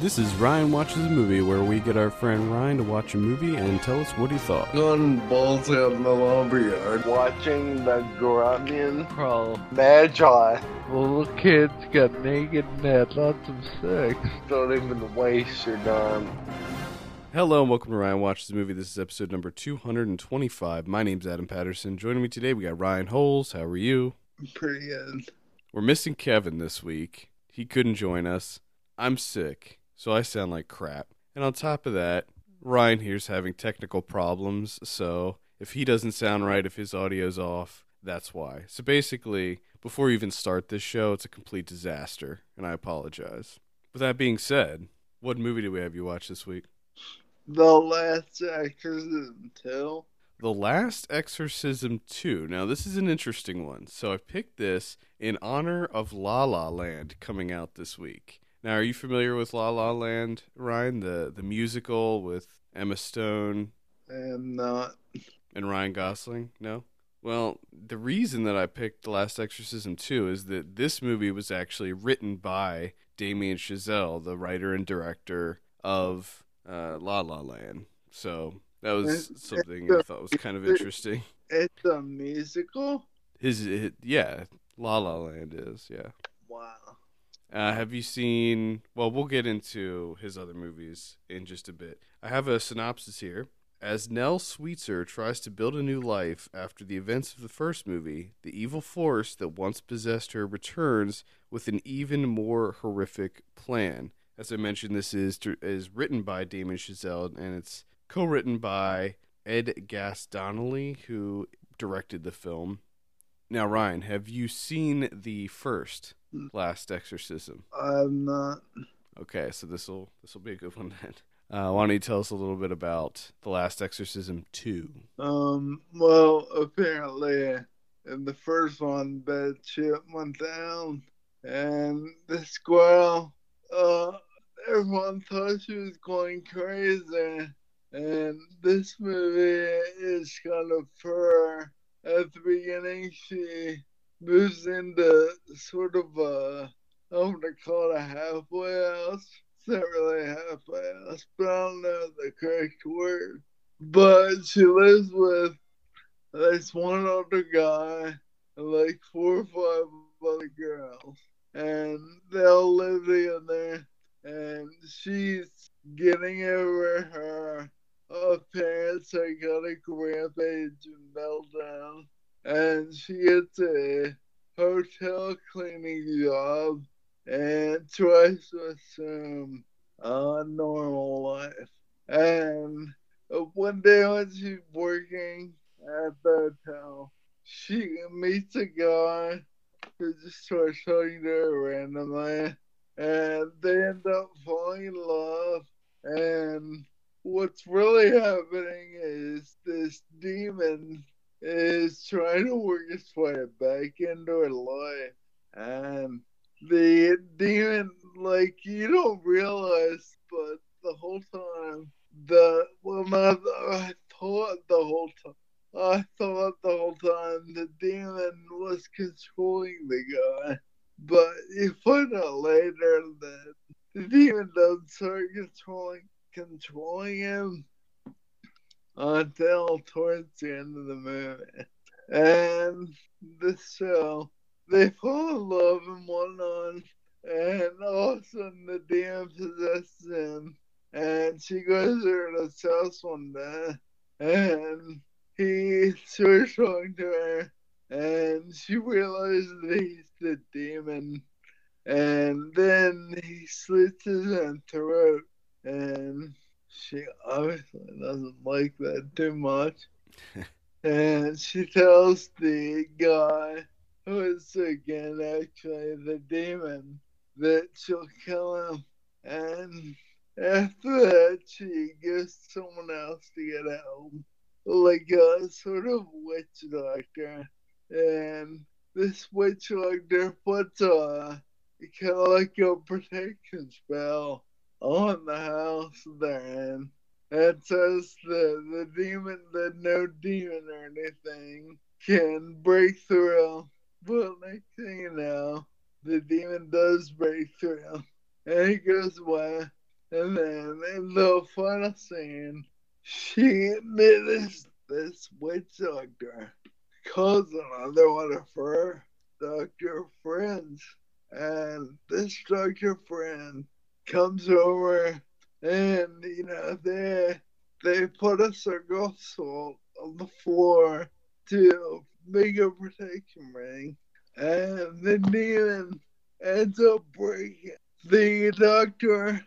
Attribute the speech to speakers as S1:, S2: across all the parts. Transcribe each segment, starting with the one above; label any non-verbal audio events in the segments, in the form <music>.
S1: This is Ryan Watches a Movie, where we get our friend Ryan to watch a movie and tell us what he thought.
S2: Going balls out in the lumberyard.
S3: watching the Grunion
S4: crawl.
S3: Magi.
S4: Little kids got naked and had lots of sex.
S3: Don't even waste your time.
S1: Hello and welcome to Ryan Watches a Movie. This is episode number 225. My name's Adam Patterson. Joining me today, we got Ryan Holes. How are you?
S2: I'm pretty good.
S1: We're missing Kevin this week. He couldn't join us. I'm sick, so I sound like crap. And on top of that, Ryan here's having technical problems, so if he doesn't sound right, if his audio's off, that's why. So basically, before we even start this show, it's a complete disaster, and I apologize. With that being said, what movie do we have you watch this week?
S2: The last exorcism too.
S1: The Last Exorcism 2. Now, this is an interesting one. So, I picked this in honor of La La Land coming out this week. Now, are you familiar with La La Land, Ryan? The the musical with Emma Stone
S2: And not
S1: and Ryan Gosling? No? Well, the reason that I picked The Last Exorcism 2 is that this movie was actually written by Damien Chazelle, the writer and director of uh, La La Land. So, that was
S2: And-
S1: something I thought was kind of interesting.
S2: it's a musical.
S1: His, it, yeah, La La Land is, yeah.
S2: Wow.
S1: Uh, have you seen? Well, we'll get into his other movies in just a bit. I have a synopsis here. As Nell Sweetzer tries to build a new life after the events of the first movie, the evil force that once possessed her returns with an even more horrific plan. As I mentioned, this is is written by Damien Chazelle and it's co-written by Ed Gass-Donnelly, who directed the film. Now, Ryan, have you seen the first Last Exorcism?
S2: I'm not.
S1: Okay, so this will this will be a good one <laughs> then. Uh, why don't you tell us a little bit about the Last Exorcism two?
S2: Um. Well, apparently, in the first one, that shit went down, and the squirrel. Uh, everyone thought she was going crazy, and this movie is kind of her. At the beginning, she moves into sort of a, I'm gonna call it a halfway house. It's not really a halfway house, but I don't know the correct word. But she lives with this one older guy and like four or five other girls. And they all live together. And she's getting over her uh, parents' psychotic rampage and meltdown. And she gets a hotel cleaning job and tries to assume a normal life. And uh, one day when she's working at the hotel, she meets a guy who just starts talking to her randomly, and they end up falling in love. And what's really happening is this demon is trying to work its way back into her life, and the demon, like you don't realize, but the whole time, the well, not I thought the whole time. I thought the whole time the demon was controlling the guy, but you find out later that the demon doesn't start controlling controlling him until towards the end of the movie. And the show, they fall in love and whatnot, and all of a sudden the demon possesses him, and she goes her to his house one day, and he starts talking to her, and she realizes that he's the demon, and then he slits his own throat, and she obviously doesn't like that too much. <laughs> and she tells the guy, who is again actually the demon, that she'll kill him. And after that, she gets someone else to get help, like a sort of witch doctor. And this witch doctor puts a kind of like a protection spell on the house they're in. It says that the demon, that no demon or anything can break through. But next thing you know, the demon does break through. And he goes away. And then in the final scene, she this this witch doctor calls another one of her doctor friends, and this doctor friend comes over, and you know they they put a circle salt on the floor to make a protection ring, and the demon ends up breaking. The doctor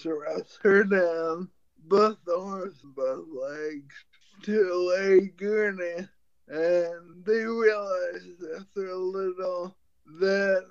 S2: thrusts her down, both arms, both legs, to a gurney, and they realize after a little that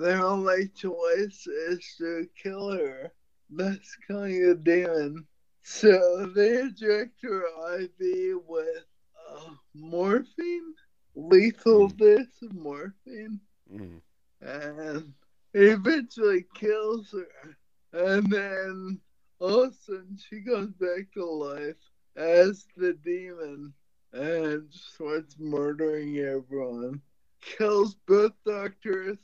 S2: their only choice is to kill her. That's kind of demon. So they inject her IV with uh, morphine, lethal dose of morphine,
S1: Mm.
S2: and eventually kills her. And then all of a sudden she goes back to life as the demon and starts murdering everyone. Kills both doctors,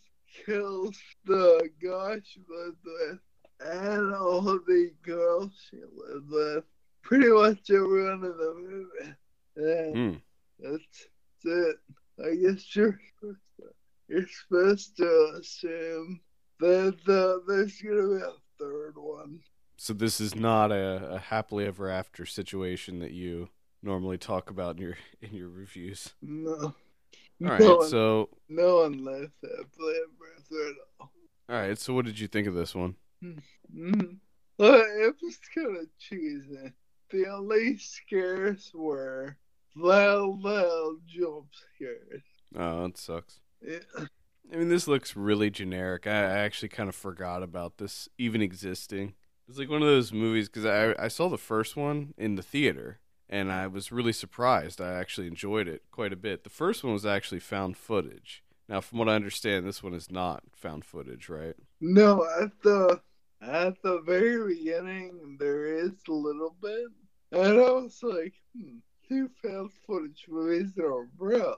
S2: kills the guy she lived with, and all the girls she lived with. Pretty much everyone in the movie. And
S1: Mm.
S2: that's, it. I guess you're supposed to, you're supposed to assume that uh, there's gonna be a third one.
S1: So this is not a, a happily ever after situation that you normally talk about in your in your reviews.
S2: No.
S1: All
S2: no
S1: so
S2: no one happily ever after at all.
S1: all right, so what did you think of this one?
S2: Mm. Well, it was kind of cheesy. The only scares were loud, loud jump scares.
S1: Oh, it sucks.
S2: Yeah.
S1: I mean, this looks really generic. I, I actually kind of forgot about this even existing. It's like one of those movies because I I saw the first one in the theater and I was really surprised. I actually enjoyed it quite a bit. The first one was actually found footage. Now, from what I understand, this one is not found footage, right?
S2: No, at the at the very beginning there is a little bit, and I was like, hmm, two found footage movies in a row.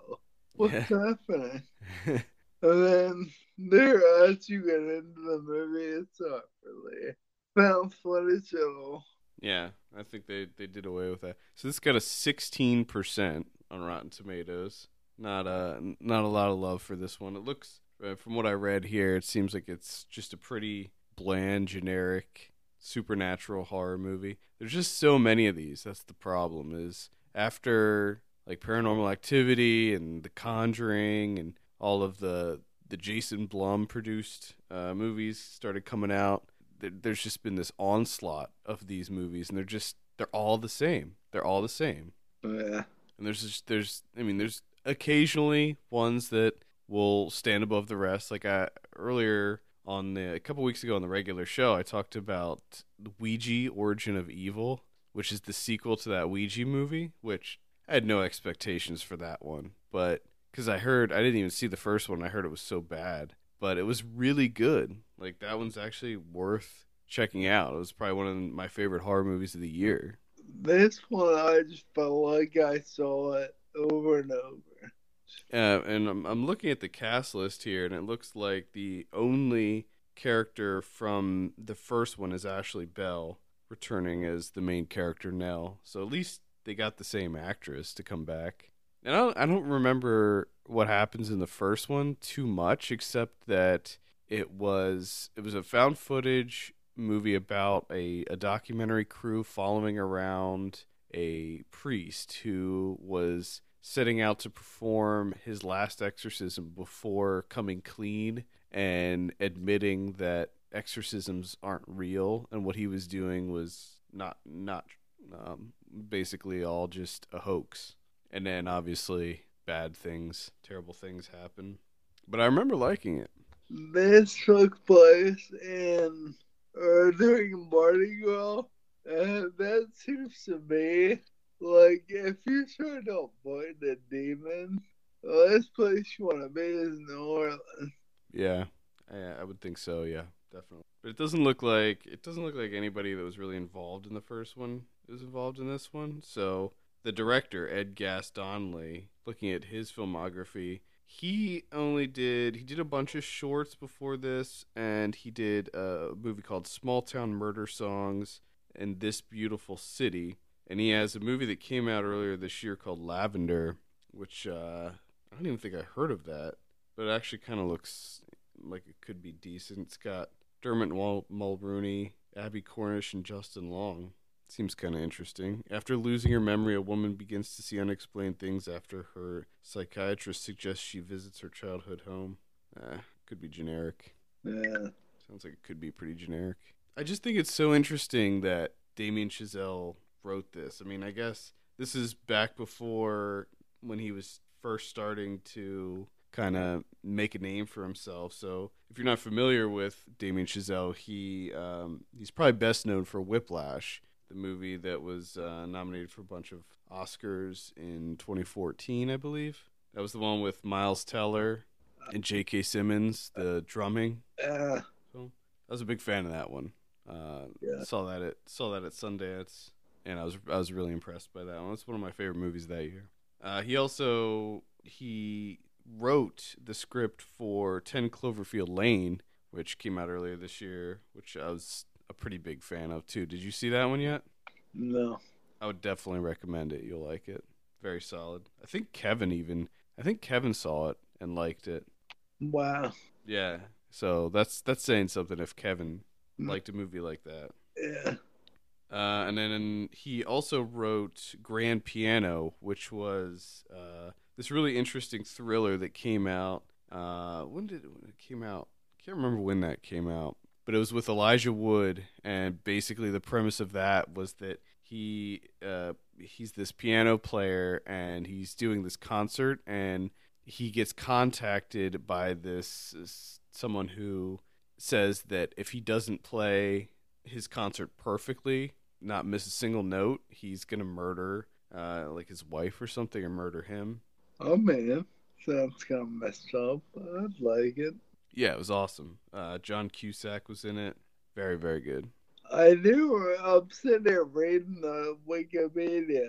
S2: What's
S1: Yeah.
S2: happening? <laughs> And then there, as you get into the movie, it's not really found footage at all.
S1: Yeah, I think they they did away with that. So this got a sixteen percent on Rotten Tomatoes. Not a not a lot of love for this one. It looks, uh, from what I read here, it seems like it's just a pretty bland, generic supernatural horror movie. There's just so many of these. That's the problem. Is after like Paranormal Activity and The Conjuring and all of the the Jason Blum produced uh, movies started coming out. There, there's just been this onslaught of these movies, and they're just they're all the same. They're all the same.
S2: Yeah.
S1: And there's just there's I mean there's occasionally ones that will stand above the rest. Like I earlier on the a couple weeks ago on the regular show, I talked about the Ouija Origin of Evil, which is the sequel to that Ouija movie, which I had no expectations for that one, but because I heard I didn't even see the first one, I heard it was so bad, but it was really good. Like that one's actually worth checking out. It was probably one of my favorite horror movies of the year.
S2: This one, I just felt like I saw it over and over.
S1: Uh, and I'm, I'm looking at the cast list here, and it looks like the only character from the first one is Ashley Bell, returning as the main character Nell. So at least they got the same actress to come back. And I don't, I don't remember what happens in the first one too much, except that it was it was a found footage movie about a, a documentary crew following around a priest who was setting out to perform his last exorcism before coming clean and admitting that exorcisms aren't real. And what he was doing was not not um, basically all just a hoax and then obviously bad things terrible things happen but i remember liking it
S2: This took place in uh, during Mardi Gras, and that seems to me like if you're trying to avoid the demon, the last place you want to be is New Orleans.
S1: Yeah, I, I would think so. Yeah, definitely. But it doesn't look like it doesn't look like anybody that was really involved in the first one is involved in this one. So the director Ed Gass-Donnelly, looking at his filmography, he only did he did a bunch of shorts before this, and he did a movie called Small Town Murder Songs and This Beautiful City, and he has a movie that came out earlier this year called Lavender, which uh, I don't even think I heard of that, but it actually kind of looks like it could be decent. It's got Dermot Mul- Mulroney, Abbie Cornish, and Justin Long. Seems kind of interesting. After losing her memory, a woman begins to see unexplained things after her psychiatrist suggests she visits her childhood home. Uh, could be generic.
S2: Yeah.
S1: Sounds like it could be pretty generic. I just think it's so interesting that Damien Chazelle wrote this. I mean, I guess this is back before when he was first starting to kind of make a name for himself. So, if you're not familiar with Damien Chazelle, he um, he's probably best known for Whiplash, the movie that was uh, nominated for a bunch of Oscars in 2014, I believe. That was the one with Miles Teller and J.K. Simmons, the drumming.
S2: Yeah.
S1: I was a big fan of that one. Uh,
S2: Yeah.
S1: Saw that at saw that at Sundance, and I was I was really impressed by that one. It's one of my favorite movies that year. Uh, he also he wrote the script for Ten Cloverfield Lane, which came out earlier this year, which I was a pretty big fan of too. Did you see that one yet?
S2: No.
S1: I would definitely recommend it. You'll like it. Very solid. I think Kevin even I think Kevin saw it and liked it.
S2: Wow.
S1: Yeah. So that's that's saying something if Kevin
S2: Mm.
S1: liked a movie like that.
S2: Yeah.
S1: Uh, and then he also wrote Grand Piano, which was uh, this really interesting thriller that came out. Uh, when did when it came out? I can't remember when that came out, but it was with Elijah Wood, and basically the premise of that was that he uh, he's this piano player and he's doing this concert, and he gets contacted by this someone who says that if he doesn't play his concert perfectly, not miss a single note, he's gonna murder uh, like his wife or something, or murder him.
S2: Oh man. Sounds kind of messed up. I'd like it.
S1: Yeah, it was awesome. Uh, John Cusack was in it. Very, very good.
S2: I do. I'm sitting there reading the Wikipedia,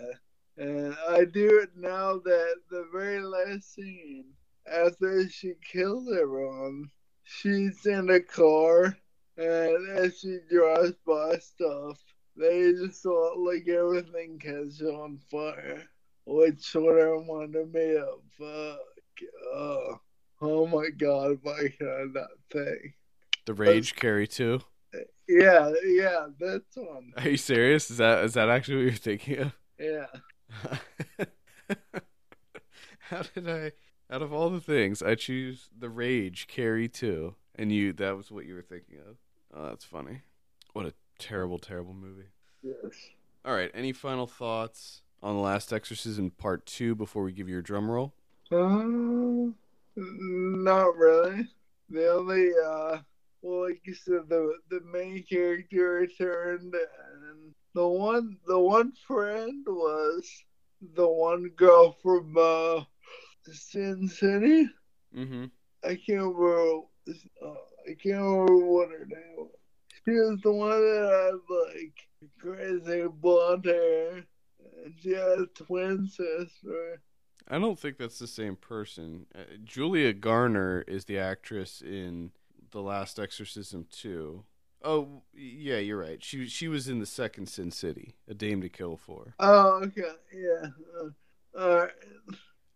S2: and I do it now that the very last scene, after she kills everyone, she's in a car, and as she drives by stuff, they just thought like everything catches on fire, which sort of reminded me of, uh, uh, oh my god, can I not think?
S1: The Rage Carrie too.
S2: Yeah, yeah, that's one.
S1: Are you serious? Is that is that actually what you're thinking of?
S2: Yeah. <laughs>
S1: How did I? Out of all the things, I choose the Rage Carrie too, and you that was what you were thinking of. Oh, that's funny. What a terrible, terrible movie.
S2: Yes.
S1: All right. Any final thoughts on the Last Exorcism Part Two before we give you your drum roll?
S2: Uh, not really. The only, uh, well, like you said, the the main character returned, and the one the one friend was the one girl from uh, Sin City.
S1: Mm-hmm.
S2: I can't remember. Uh, I can't remember what her name was. She was the one that had like crazy blonde hair, and she had a twin sister.
S1: I don't think that's the same person. Uh, Julia Garner is the actress in The Last Exorcism 2. Oh, yeah, you're right. She she was in the second Sin City, A Dame to Kill For.
S2: Oh, okay, yeah. Uh, all right.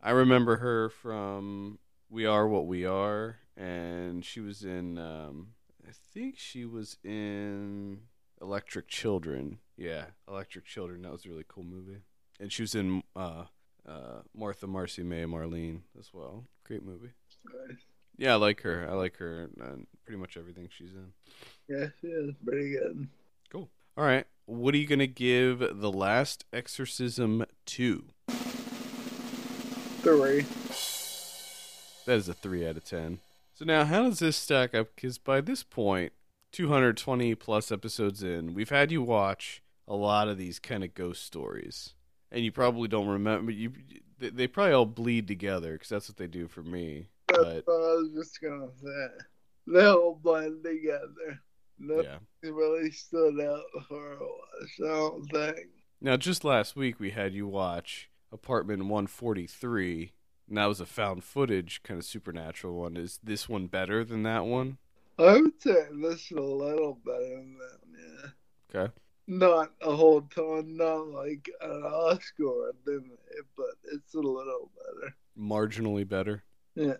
S1: I remember her from We Are What We Are, and she was in. Um, I think she was in Electric Children. Yeah, Electric Children. That was a really cool movie. And she was in uh, uh, Martha, Marcy, May, Marlene as well. Great movie. Yeah, I like her. I like her in pretty much everything she's in.
S2: Yeah, she is pretty good.
S1: Cool. All right. What are you going to give The Last Exorcism 2?
S2: Three.
S1: That is a 3 out of 10. So now, how does this stack up? Because by this point, 220 plus episodes in, we've had you watch a lot of these kind of ghost stories. And you probably don't remember. You, they, they probably all bleed together because that's what they do for me. But
S2: I was just gonna say. They all blend together. Nothing
S1: yeah.
S2: really stood out for us, I don't think.
S1: Now, just last week, we had you watch Apartment 143, and that was a found footage kind of supernatural one. Is this one better than that one?
S2: I would say this is a little better than that, one, yeah.
S1: Okay.
S2: Not a whole ton, not like an Oscar, but it's a little better.
S1: Marginally better.
S2: Yeah.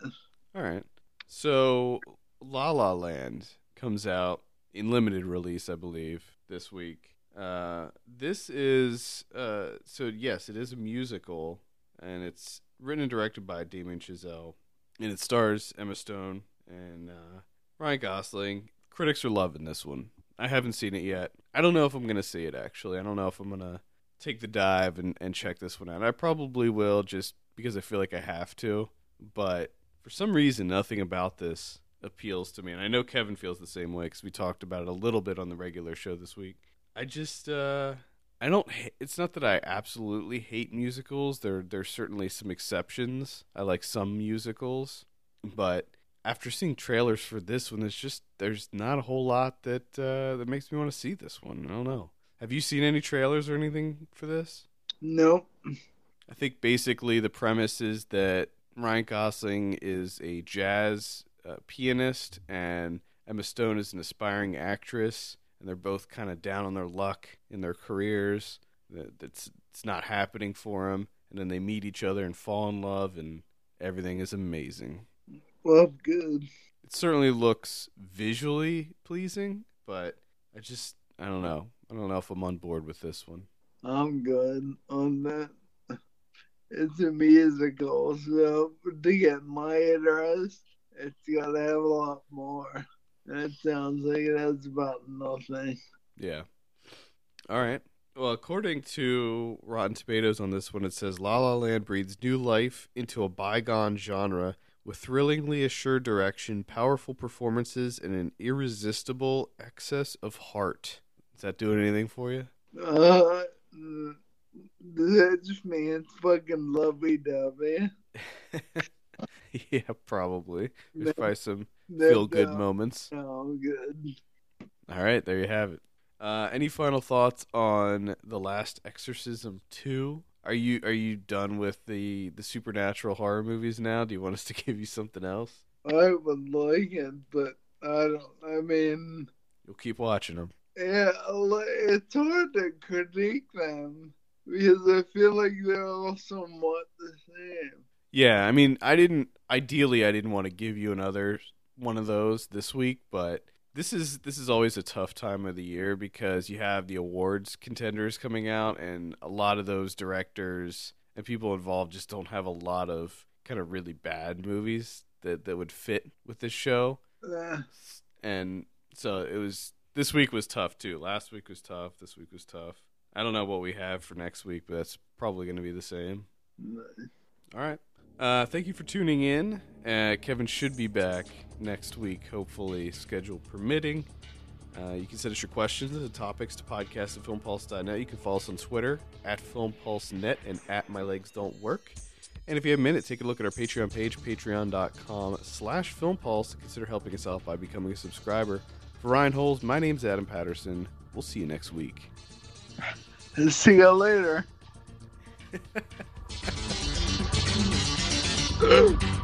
S1: All right. So La La Land comes out in limited release, I believe, this week. Uh, this is uh, so yes, it is a musical, and it's written and directed by Damien Chazelle, and it stars Emma Stone and uh, Ryan Gosling. Critics are loving this one. I haven't seen it yet. I don't know if I'm gonna see it actually. I don't know if I'm gonna take the dive and, and check this one out. I probably will just because I feel like I have to. But for some reason, nothing about this appeals to me. And I know Kevin feels the same way because we talked about it a little bit on the regular show this week. I just, uh, I don't. It's not that I absolutely hate musicals. There, there's certainly some exceptions. I like some musicals, but after seeing trailers for this one, it's just there's not a whole lot that uh, that makes me want to see this one. I don't know. Have you seen any trailers or anything for this?
S2: No.
S1: I think basically the premise is that Ryan Gosling is a jazz uh, pianist and Emma Stone is an aspiring actress, and they're both kind of down on their luck in their careers. That's it's not happening for them, and then they meet each other and fall in love, and everything is amazing.
S2: Well, good.
S1: It certainly looks visually pleasing, but I just I don't know. I don't know if I'm on board with this one.
S2: I'm good on that. It's a musical, so to get my interest, it's gotta have a lot more. It sounds like it has about nothing.
S1: Yeah. All right. Well, according to Rotten Tomatoes on this one, it says La La Land breathes new life into a bygone genre with thrillingly assured direction, powerful performances, and an irresistible excess of heart. Is that doing anything for you?
S2: Uh, that just means fucking lovey dovey. <laughs>
S1: yeah, probably. There's probably some
S2: No
S1: feel good
S2: doubt.
S1: moments.
S2: No, good.
S1: All right, there you have it. Uh, any final thoughts on the Last Exorcism two? Are you are you done with the the supernatural horror movies now? Do you want us to <laughs> give you something else?
S2: I would like it, but I don't. I mean,
S1: You'll keep watching them.
S2: yeah, it's hard to critique them because I feel like they're all somewhat the same.
S1: Yeah, I mean, I didn't. Ideally, I didn't want to give you another one of those this week, but this is this is always a tough time of the year because you have the awards contenders coming out, and a lot of those directors and people involved just don't have a lot of kind of really bad movies that that would fit with this show,
S2: Uh,
S1: and so it was. This week was tough too. Last week was tough. This week was tough. I don't know what we have for next week, but that's probably going to be the same. All right. Uh, thank you for tuning in. Uh, Kevin should be back next week, hopefully, schedule permitting. Uh, you can send us your questions and topics to podcast at filmpulse.net. You can follow us on Twitter at filmpulsenet and at my legs don't work. And if you have a minute, take a look at our Patreon page, patreon.com slash filmpulse, and consider helping us out by becoming a subscriber. For Ryan Holes, my name's Adam Patterson. We'll see you next week. <laughs>
S2: see you later. <laughs> Uh.